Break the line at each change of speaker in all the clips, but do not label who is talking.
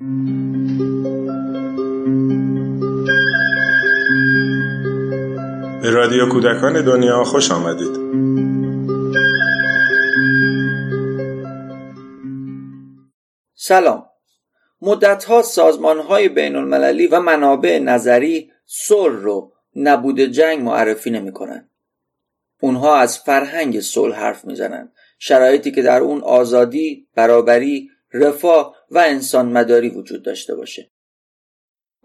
به رادیو کودکان دنیا خوش آمدید.
سلام. مدتها سازمان های بین المللی و منابع نظری صلح رو نبود جنگ معرفی نمی کنن. اونها از فرهنگ صلح حرف می‌زنن شرایطی که در اون آزادی، برابری، رفاه و انسان مداری وجود داشته باشه.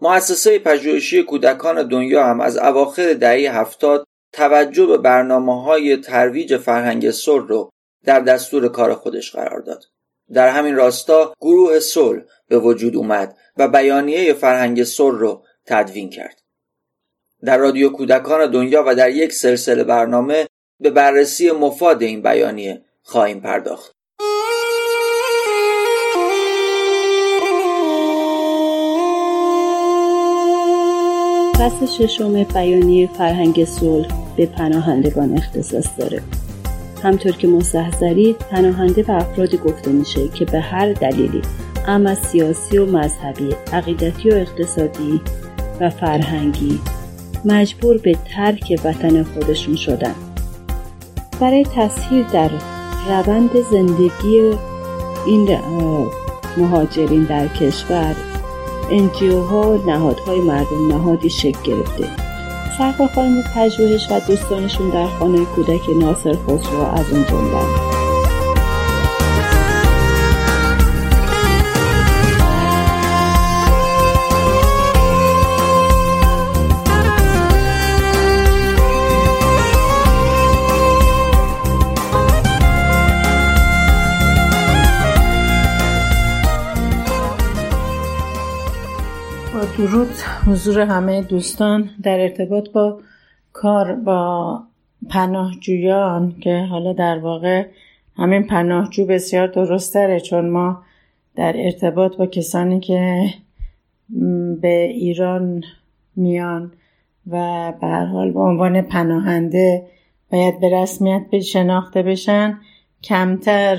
مؤسسه پژوهشی کودکان دنیا هم از اواخر دهه هفتاد توجه به برنامه های ترویج فرهنگ صلح رو در دستور کار خودش قرار داد. در همین راستا گروه صلح به وجود اومد و بیانیه فرهنگ صلح رو تدوین کرد. در رادیو کودکان دنیا و در یک سلسله برنامه به بررسی مفاد این بیانیه خواهیم پرداخت.
فصل ششم بیانیه فرهنگ صلح به پناهندگان اختصاص داره. همطور که مستحضرید پناهنده به افرادی گفته میشه که به هر دلیلی اما سیاسی و مذهبی عقیدتی و اقتصادی و فرهنگی مجبور به ترک وطن خودشون شدن. برای تسهیل در روند زندگی این مهاجرین در کشور انجیو ها نهادهای مردم نهادی شکل گرفته. سرکار خانم پژوهش و دوستانشون در خانه کودک ناصر خسرو از اون جمله.
درود. حضور همه دوستان در ارتباط با کار با پناهجویان که حالا در واقع همین پناهجو بسیار درستره چون ما در ارتباط با کسانی که به ایران میان و به حال به عنوان پناهنده باید به رسمیت شناخته بشن. کمتر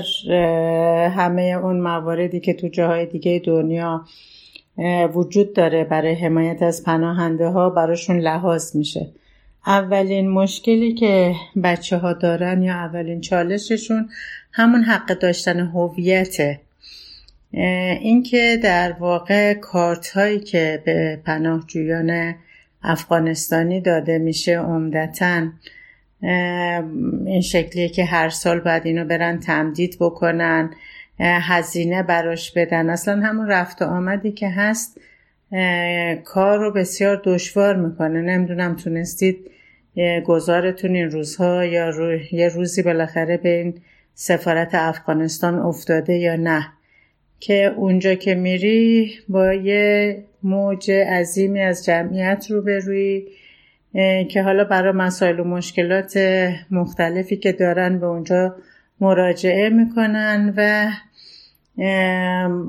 همه اون مواردی که تو جاهای دیگه دنیا وجود داره برای حمایت از پناهنده ها براشون لحاظ میشه. اولین مشکلی که بچه ها دارن یا اولین چالششون همون حق داشتن هویته. اینکه در واقع کارت هایی که به پناهجویان افغانستانی داده میشه عمدتا این شکلیه که هر سال باید اینو برن تمدید بکنن. هزینه براش بدن. اصلا همون رفت و آمدی که هست کار رو بسیار دشوار می‌کنه. نمی‌دونم تونستید گذارتون این روزها یا رو... یه روزی بالاخره به این سفارت افغانستان افتاده یا نه. که اونجا که میری با یه موج عظیمی از جمعیت رو روی که حالا برای مسائل و مشکلات مختلفی که دارن به اونجا مراجعه می‌کنن و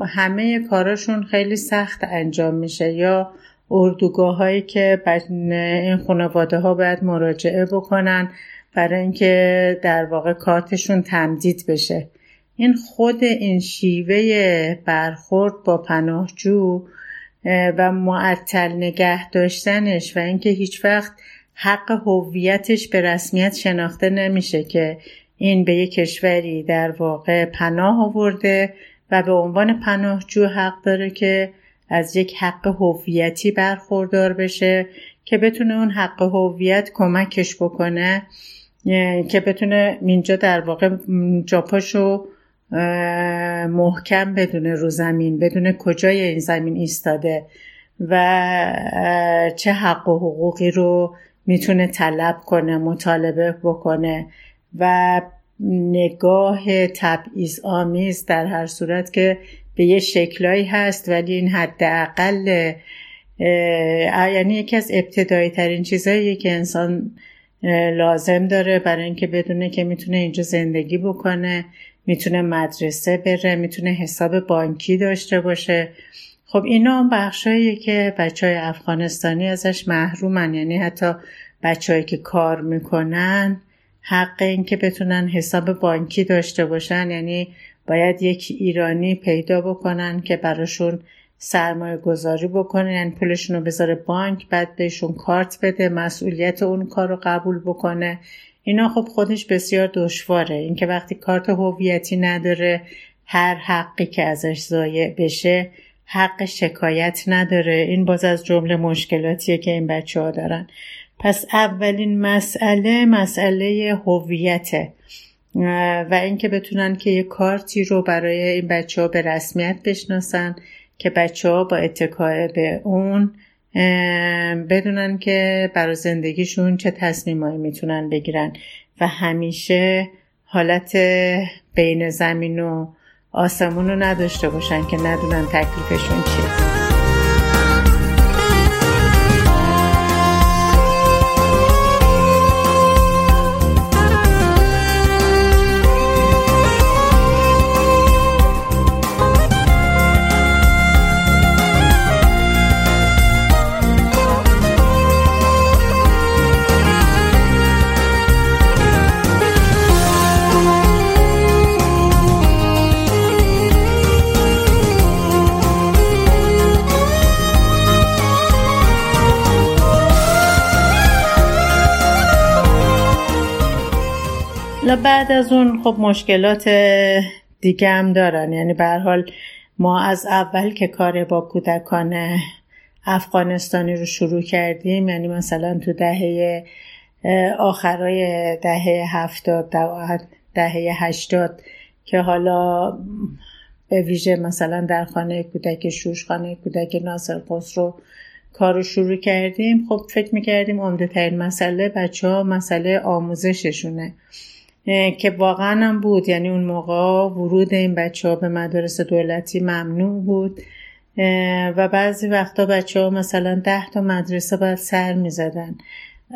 همه کاراشون خیلی سخت انجام میشه. یا اردوگاه هایی که این خانواده ها باید مراجعه بکنن برای اینکه در واقع کارتشون تمدید بشه. این خود این شیوه برخورد با پناهجو و معطل نگه داشتنش و اینکه هیچ وقت حق هویتش به رسمیت شناخته نمیشه که این به یک کشوری در واقع پناه آورده و به عنوان پناهجو حق داره که از یک حق هویتی برخوردار بشه که بتونه اون حق هویت کمکش بکنه که بتونه اینجا در واقع جاپاشو محکم بدونه رو زمین بدونه کجای این زمین ایستاده و چه حق و حقوقی رو می‌تونه طلب کنه مطالبه بکنه و نگاه تبعیض آمیز در هر صورت که به یه شکلایی هست ولی این حداقل یعنی یکی از ابتدایی ترین چیزهایی که انسان لازم داره برای اینکه بدونه که می‌تونه اینجا زندگی بکنه می‌تونه مدرسه بره می‌تونه حساب بانکی داشته باشه. خب اینا هم بخشاییه که بچه های افغانستانی ازش محرومن یعنی حتی بچههایی که کار می‌کنن حق این که بتونن حساب بانکی داشته باشن. یعنی باید یک ایرانی پیدا بکنن که براشون سرمایه گذاری بکنه. یعنی پولشون رو بذاره بانک بعد بهشون کارت بده مسئولیت اون کار رو قبول بکنه. اینا خب خودش بسیار دشواره. اینکه وقتی کارت هویتی نداره هر حقی که ازش ضایع بشه حق شکایت نداره. این باز از جمله مشکلاتیه که این بچه ها دارن. پس اولین مسئله مسئله هویته و اینکه بتونن که یه کارتی رو برای این بچه ها به رسمیت بشناسن که بچه ها با اتکای به اون بدونن که برای زندگیشون چه تصمیمایی می‌تونن بگیرن. و همیشه حالت بین زمین و آسمون رو نداشته باشن که ندونن تکلیفشون چیه. بعد از اون خب مشکلات دیگه هم دارن. یعنی به حال ما از اول که کار با کودکان افغانستانی رو شروع کردیم یعنی مثلا تو دهه آخرای دهه هفتاد دهه هشتاد که حالا به ویژه مثلا در خانه کودک شوش خانه کودک ناصر خسرو کار رو شروع کردیم. خب فکر می‌کردیم عمده ترین مسئله بچه ها مسئله آموزششونه. که واقعا هم بود. یعنی اون موقع ورود این بچه ها به مدارس دولتی ممنوع بود. و بعضی وقتا بچه ها مثلا ده تا مدرسه باید سر می زدن.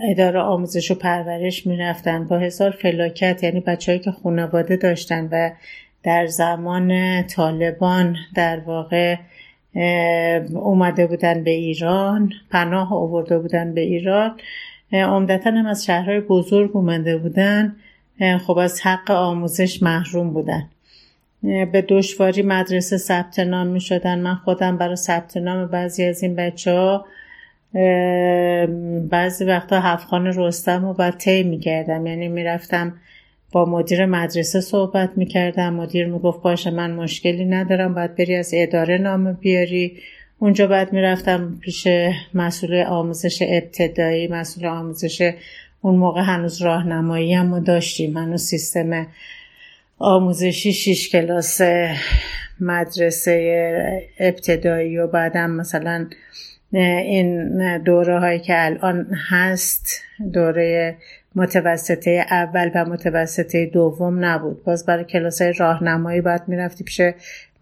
اداره آموزش و پرورش می رفتن با هزار فلاکت یعنی بچه که خانواده داشتن و در زمان طالبان در واقع اومده بودن به ایران پناه آورده بودن به ایران عمدتا هم از شهرهای بزرگ اومده بودن. خب از حق آموزش محروم بودن. به دشواری مدرسه ثبت نام می شدن من خودم برای ثبت نام بعضی از این بچه ها بعضی وقتا هفخان رستم رو باید طی می کردم یعنی می‌رفتم با مدیر مدرسه صحبت می کردم مدیر می گفت باشه من مشکلی ندارم باید بری از اداره نام بیاری. اونجا بعد می‌رفتم پیش مسئول آموزش ابتدایی مسئول آموزش اون موقع هنوز راهنمایی هم داشتیم. هنوز سیستم آموزشی شیش کلاس مدرسه ابتدایی و بعدم مثلا این دوره هایی که الان هست دوره متوسطه اول و متوسطه دوم نبود. باز برای کلاس راهنمایی باید می‌رفتی پیش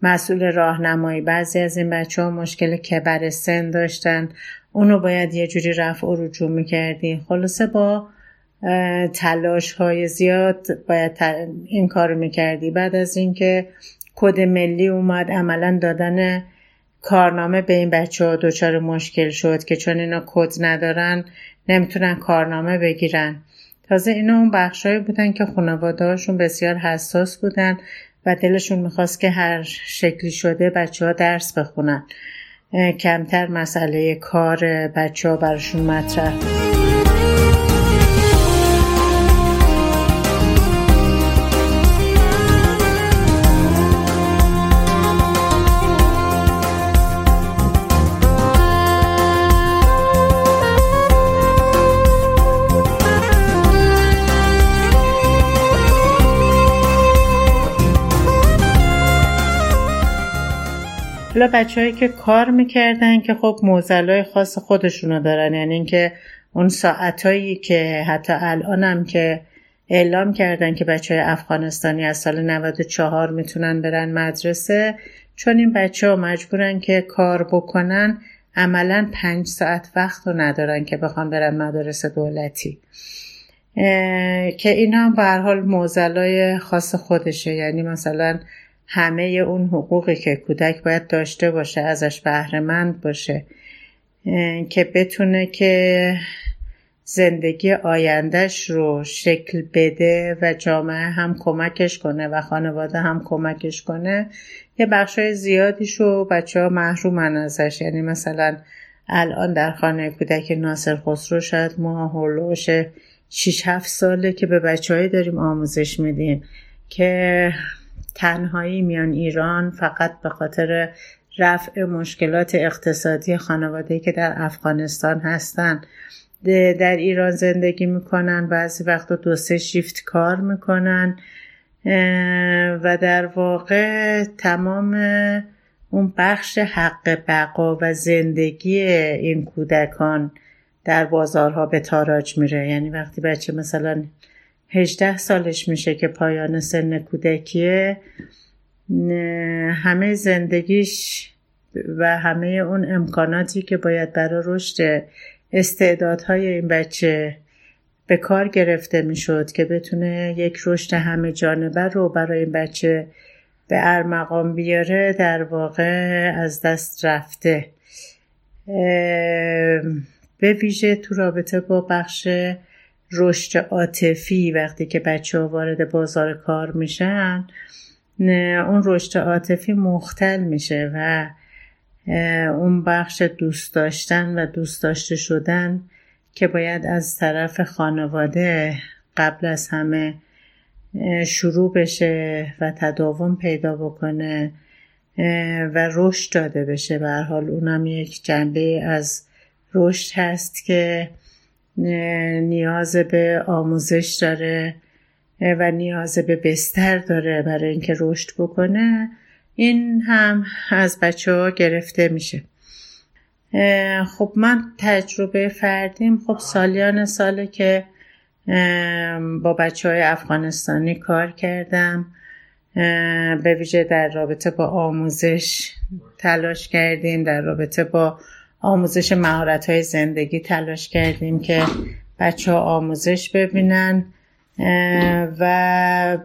مسئول راهنمایی. بعضی از این بچه ها مشکل کبر سن داشتن. اونو باید یه جوری رفع و رجوع می‌کردی. خلاصه با تلاش های زیاد باید این کار می‌کردی. بعد از اینکه کد ملی اومد عملا دادن کارنامه به این بچه ها دچار مشکل شد که چون اینا کد ندارن نمی‌تونن کارنامه بگیرن. تازه اینا اون بخشهایی بودن که خانوادهاشون بسیار حساس بودن و دلشون می‌خواست که هر شکلی شده بچه ها درس بخونن. کمتر مسئله کار بچه ها براشون مطرح. حالا بچههایی که کار می‌کردن که خب موزلای خاص خودشونو دارن یعنی اینکه اون ساعتهایی که حتی الانم که اعلام کردن که بچه های افغانستانی از سال 94 می‌تونن برن مدرسه چون این بچه ها مجبورن که کار بکنن عملا پنج ساعت وقت رو ندارن که بخوان برن مدارس دولتی. که اینا هم به حال موزلای خاص خودشه. یعنی مثلا همه اون حقوقی که کودک باید داشته باشه ازش بهرهمند باشه که بتونه که زندگی آیندهش رو شکل بده و جامعه هم کمکش کنه و خانواده هم کمکش کنه یه بخشای زیادیش رو بچه ها محرومن ازش. یعنی مثلا الان در خانه کودک ناصر خسرو شاید ما هلوش 6 7 ساله که به بچه داریم آموزش میدیم که تنهایی میان ایران فقط به خاطر رفع مشکلات اقتصادی خانواده که در افغانستان هستن. در ایران زندگی می‌کنن بعضی وقتا دو سه شیفت کار می‌کنن و در واقع تمام اون بخش حق بقا و زندگی این کودکان در بازارها به تاراج میره. یعنی وقتی بچه مثلا 18 سالش میشه که پایان سن کودکیه. همه زندگیش و همه اون امکاناتی که باید برای رشد استعدادهای این بچه به کار گرفته می‌شد که بتونه یک رشد همه جانبه رو برای این بچه به ارمقام بیاره در واقع از دست رفته. به ویژه تو رابطه با بخش رشد عاطفی وقتی که بچه ها وارد بازار کار میشن اون رشد عاطفی مختل میشه و اون بخش دوست داشتن و دوست داشته شدن که باید از طرف خانواده قبل از همه شروع بشه و تداوم پیدا بکنه و رشد داده بشه. به حال اونم یک جنبه از رشد هست که نیاز به آموزش داره و نیاز به بستر داره برای اینکه رشد بکنه. این هم از بچه ها گرفته میشه. خب من تجربه فردیم. خب سالیان ساله که با بچه های افغانستانی کار کردم. به ویژه در رابطه با آموزش تلاش کردیم در رابطه با آموزش مهارت های زندگی تلاش کردیم که بچه ها آموزش ببینن و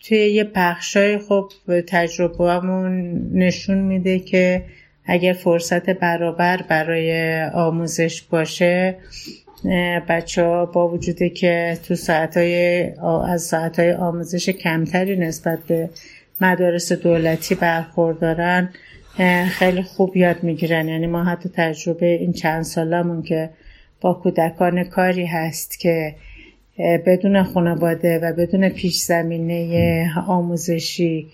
توی یه های خب تجربه نشون میده که اگر فرصت برابر برای آموزش باشه بچه ها با وجودی که تو ساعت های از ساعت های آموزش کمتری نسبت به مدارس دولتی برخوردارن خیلی خوب یاد می‌گیرن. یعنی ما حتی تجربه این چند سالمون که با کودکان کاری هست که بدون خانواده و بدون پیش زمینه آموزشی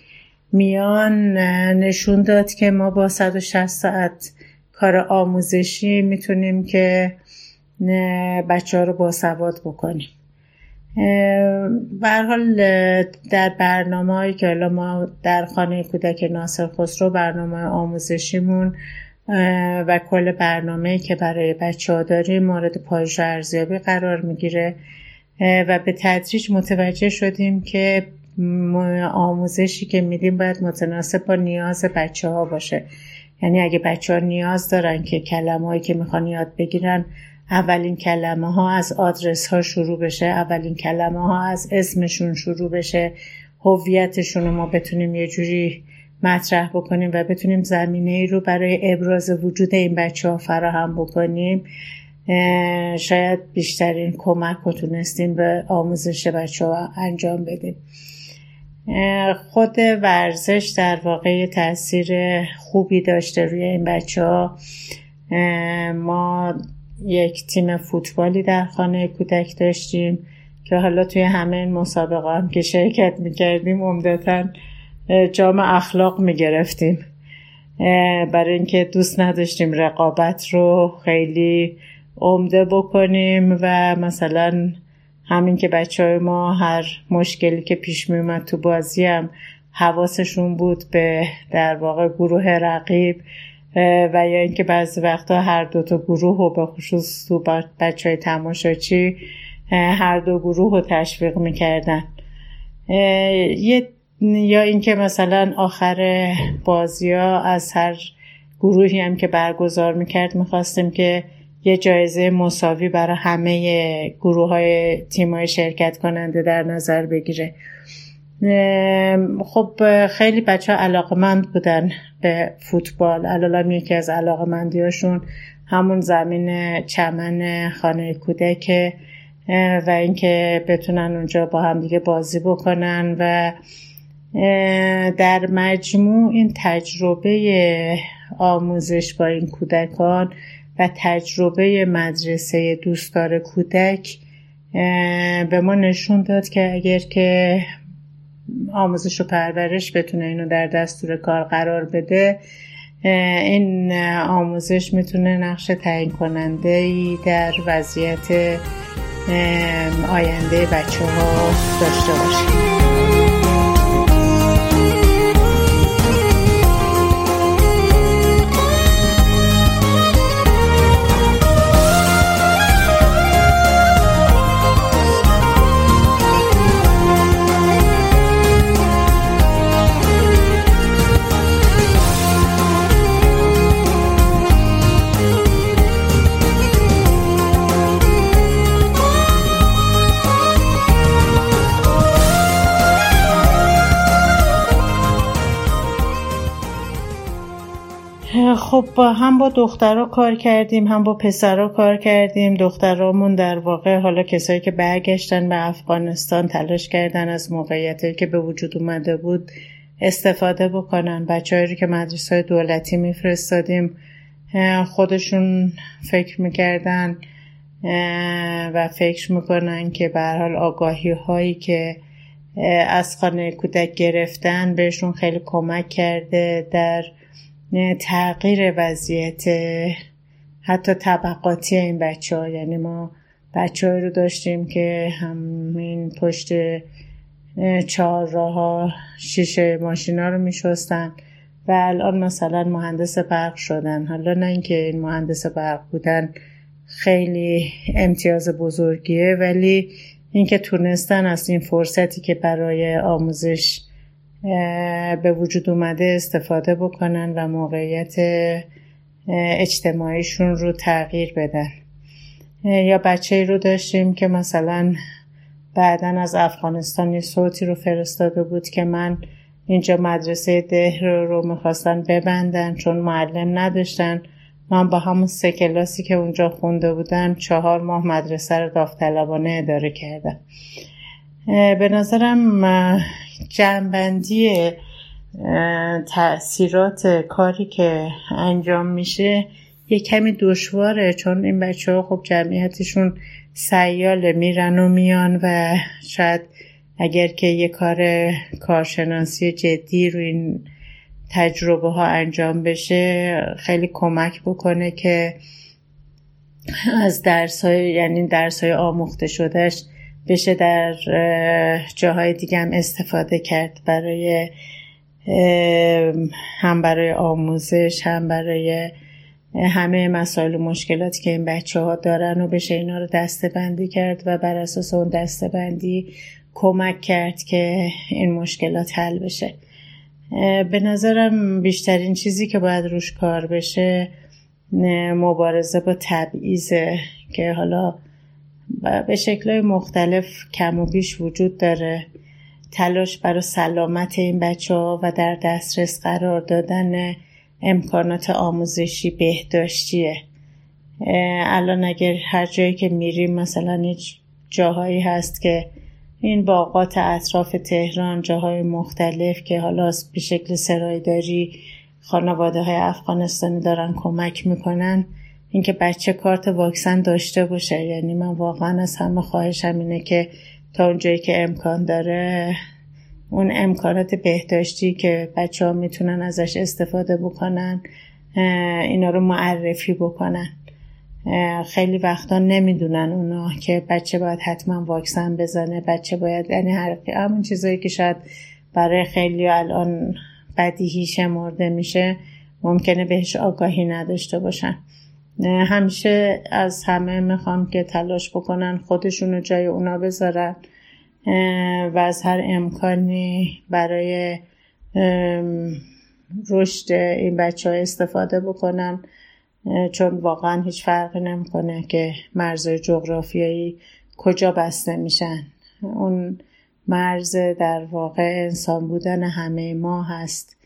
میان نشون داد که ما با 160 ساعت کار آموزشی می‌تونیم که بچه ها رو با سواد بکنیم. حال در برنامه که حالا ما در خانه کودک ناصر خسرو برنامه آموزشیمون و کل برنامه که برای بچه ها داریم مورد پایش ارزیابی قرار می‌گیره. و به تدریج متوجه شدیم که آموزشی که میدیم باید متناسب با نیاز بچه ها باشه. یعنی اگه بچه ها نیاز دارن که کلمه که می‌خوان یاد بگیرن اولین کلمه ها از آدرس ها شروع بشه اولین کلمه ها از اسمشون شروع بشه. هویتشون رو ما بتونیم یه جوری مطرح بکنیم و بتونیم زمینه ای رو برای ابراز وجود این بچه ها فراهم بکنیم. شاید بیشترین کمک رو تونستیم به آموزش بچه ها انجام بدیم. خود ورزش در واقع تاثیر خوبی داشته روی این بچه ها ما یک تیم فوتبالی در خانه کودک داشتیم که حالا توی همه این مسابقه هم که شرکت می‌کردیم عمدتا جام اخلاق می‌گرفتیم. برای اینکه دوست نداشتیم رقابت رو خیلی عمده بکنیم و مثلا همین که بچه های ما هر مشکلی که پیش میومد تو بازی هم حواسشون بود به در واقع گروه رقیب و یا اینکه بعضی وقتا هر دو تا گروه و به خصوص تو بچه های تماشاچی هر دو گروه رو تشویق می‌کردن. یا اینکه مثلا آخر بازی ها از هر گروهی هم که برگزار می‌کرد می‌خواستیم که یه جایزه مساوی برای همه گروه های های شرکت کننده در نظر بگیره. خب خیلی بچه علاقمند بودن به فوتبال. الان یکی از علاقمندیاشون همون زمین چمن خانه کودک و اینکه بتونن اونجا با هم دیگه بازی بکنن و در مجموع این تجربه آموزش با این کودکان و تجربه مدرسه دوستدار کودک به ما نشون داد که اگر که آموزش و پرورش بتونه اینو در دستور کار قرار بده این آموزش می‌تونه نقش تعیین کننده ای در وضعیت آینده بچه ها داشته باشه. هم با دخترها کار کردیم هم با پسرها کار کردیم. دخترامون در واقع حالا کسایی که برگشتن به افغانستان تلاش کردن از موقعیتی که به وجود اومده بود استفاده بکنن. بچههایی که مدرسه دولتی میفرستادیم خودشون فکر می‌کردن و فکر می‌کنن که به حال آگاهی هایی که از خانه کودک گرفتن بهشون خیلی کمک کرده در تغییر وضعیت حتی طبقاتی این بچه ها یعنی ما بچه رو داشتیم که همین پشت چهار شیشه ماشینا رو میشستن و الان مثلا مهندس برق شدن. حالا نه اینکه این مهندس برق بودن خیلی امتیاز بزرگیه ولی اینکه تونستن از این فرصتی که برای آموزش به وجود اومده استفاده بکنن و موقعیت اجتماعیشون رو تغییر بدن. یا بچه رو داشتیم که مثلا بعدا از افغانستان صوتی رو فرستاده بود که من اینجا مدرسه ده رو می‌خواستن ببندن چون معلم نداشتن. من با همون سه کلاسی که اونجا خونده بودم چهار ماه مدرسه رو داوطلبانه اداره کردم. به نظرم جنبندی تاثیرات کاری که انجام میشه یه کمی دشواره چون این بچه ها خب جمعیتشون سیاله میرن و میان و شاید اگر که یه کار کارشناسی جدی رو این تجربه ها انجام بشه خیلی کمک بکنه که از درس های یعنی درس های آموخته شدهش بشه در جاهای دیگه هم استفاده کرد برای هم برای آموزش هم برای همه مسائل و مشکلاتی که این بچه ها دارن و بشه اینا رو دسته بندی کرد و بر اساس اون دسته بندی کمک کرد که این مشکلات حل بشه. به نظرم بیشترین چیزی که باید روش کار بشه مبارزه با تبعیضه که حالا به شکلهای مختلف کم و بیش وجود داره. تلاش برای سلامت این بچه ها و در دسترس قرار دادن امکانات آموزشی بهداشتیه. الان اگر هر جایی که میریم مثلا هیچ جاهایی هست که این باغات اطراف تهران جاهای مختلف که حالا به شکل سرایداری خانواده های افغانستانی دارن کمک می‌کنن اینکه بچه کارت واکسن داشته باشه. یعنی من واقعا از همه خواهشم اینه که تا اونجایی که امکان داره اون امکانات بهداشتی که بچه ها می‌تونن ازش استفاده بکنن اینا رو معرفی بکنن. خیلی وقتا نمی‌دونن اونا که بچه باید حتما واکسن بزنه بچه باید یعنی هر همون چیزایی که شاید برای خیلی الان بدیهی شمرده میشه ممکنه بهش آگاهی نداشته باشن. همیشه از همه می‌خوام که تلاش بکنن خودشون رو جای اونا بذارن و از هر امکانی برای رشد این بچه ها استفاده بکنن چون واقعا هیچ فرقی نمی‌کنه که مرزهای جغرافیایی کجا بسته میشن. اون مرز در واقع انسان بودن همه ما هست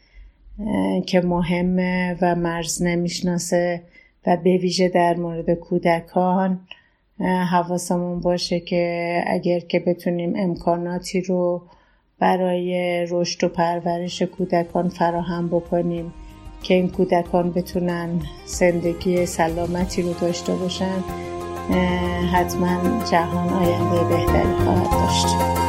که مهمه و مرز نمی‌شناسه. و به ویژه در مورد کودکان حواسمون باشه که اگر که بتونیم امکاناتی رو برای رشد و پرورش کودکان فراهم بکنیم که این کودکان بتونن زندگی سلامتی رو داشته باشن حتما جهان آینده بهتری خواهد داشت.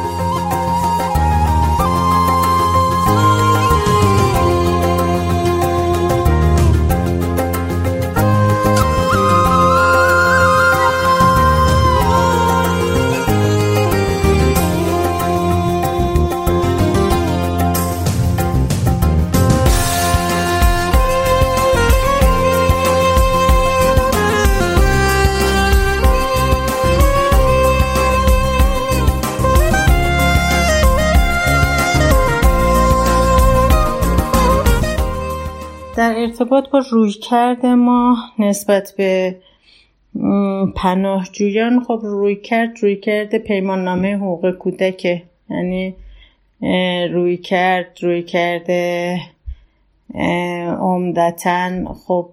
رویکرد ما نسبت به پناهجویان. خب روی کرد روی کرد پیمان نامه حقوق کودک یعنی روی کرد روی کرده عمدتا خب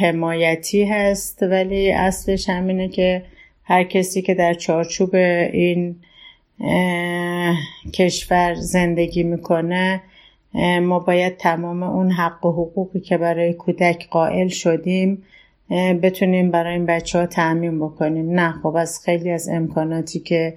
حمایتی هست. ولی اصلش همینه که هر کسی که در چارچوب این کشور زندگی می‌کنه ما باید تمام اون حق و حقوقی که برای کودک قائل شدیم بتونیم برای این بچه ها تعمین بکنیم. نه خب از خیلی از امکاناتی که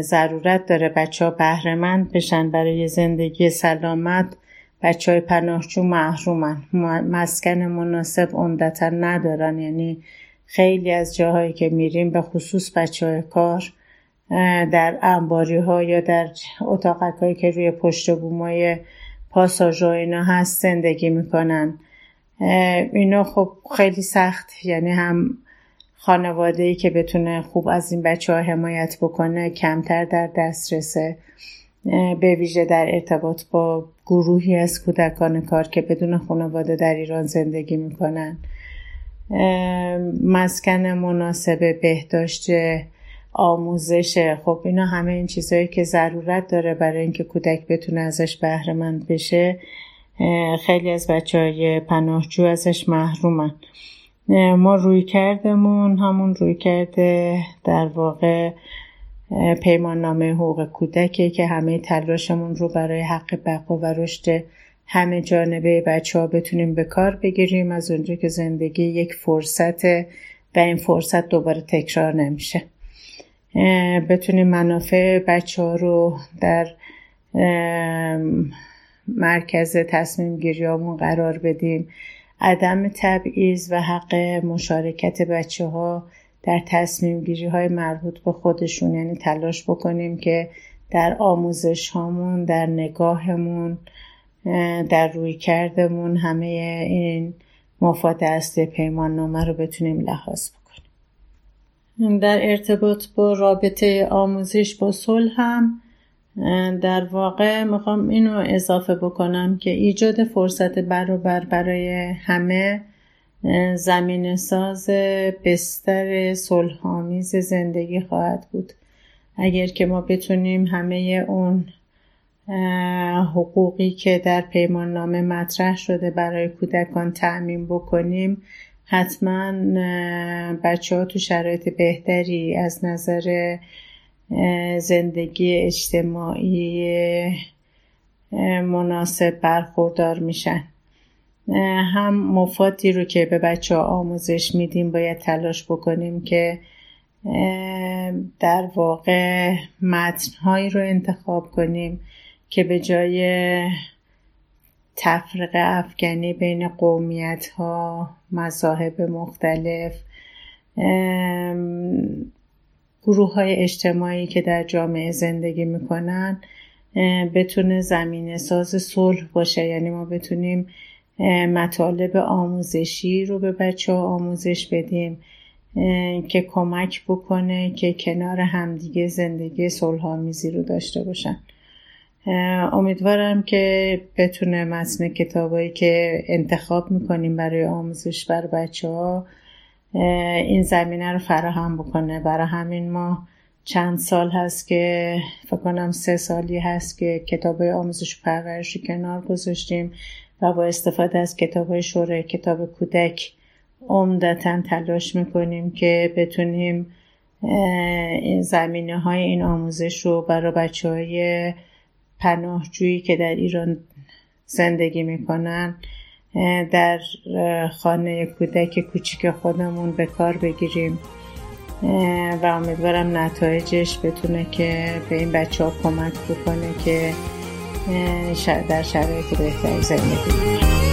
ضرورت داره بچه ها بهرهمند بشن برای زندگی سلامت بچه های پناهجو محرومن. مسکن مناسب عمدتا ندارن. یعنی خیلی از جاهایی که میریم به خصوص بچه های کار در انباری ها یا در اتاقک هایی که روی پشت بومای پاساژ اینا هست زندگی می‌کنن. اینا خب خیلی سخت یعنی هم خانواده ای که بتونه خوب از این بچه ها حمایت بکنه کمتر در دسترسه به ویژه در ارتباط با گروهی از کودکان کار که بدون خانواده در ایران زندگی می‌کنن. مسکن مناسب بهداشت آموزش. خب اینا همه این چیزهایی که ضرورت داره برای اینکه کودک بتونه ازش بهرهمند بشه خیلی از بچه های پناهجو ازش محرومن. ما روی کردمون همون روی کرده در واقع پیمان نامه حقوق کودکه که همه تلاشمون رو برای حق بقا و رشد همه جانبه بچه ها بتونیم به کار بگیریم. از اونجا که زندگی یک فرصت و این فرصت دوباره تکرار نمیشه. بتونیم منافع بچه ها رو در مرکز تصمیم گیریامون قرار بدیم. عدم تبعیض و حق مشارکت بچه ها در تصمیم گیری های مربوط به خودشون. یعنی تلاش بکنیم که در آموزش هامون در نگاهمون در روی کردمون همه این مفاد اصلی پیمان نامه رو بتونیم لحاظ در ارتباط با رابطه آموزش با صلح هم در واقع می‌خوام اینو اضافه بکنم که ایجاد فرصت برابر برای همه زمین ساز بستر صلحآمیز زندگی خواهد بود. اگر که ما بتونیم همه اون حقوقی که در پیمان نامه مطرح شده برای کودکان تعمین بکنیم حتما بچه ها تو شرایط بهتری از نظر زندگی اجتماعی مناسب برخوردار میشن. هم مفادی رو که به بچه ها آموزش میدیم باید تلاش بکنیم که در واقع متنهایی رو انتخاب کنیم که به جای تفرق افغانی بین قومیت ها مذاهب مختلف گروه های اجتماعی که در جامعه زندگی می‌کنن بتونه زمینه ساز صلح باشه. یعنی ما بتونیم مطالب آموزشی رو به بچه ها آموزش بدیم که کمک بکنه که کنار همدیگه زندگی صلح آمیزی رو داشته باشن. امیدوارم که بتونه متن کتابایی که انتخاب می‌کنیم برای آموزش بر بچه ها این زمینه رو فراهم بکنه. برای همین ما چند سال هست که فکر کنم سه سالی هست که کتاب آموزش و پرورش کنار گذاشتیم و با استفاده از کتاب شورای کتاب کودک عمدتا تلاش می‌کنیم که بتونیم این زمینه های این آموزش رو برای بچه های پناهجویی که در ایران زندگی می‌کنن در خانه کودک کوچیک خودمون به کار بگیریم. و امیدوارم نتایجش بتونه که به این بچه ها کمک بکنه که در شرایط بهتری زندگی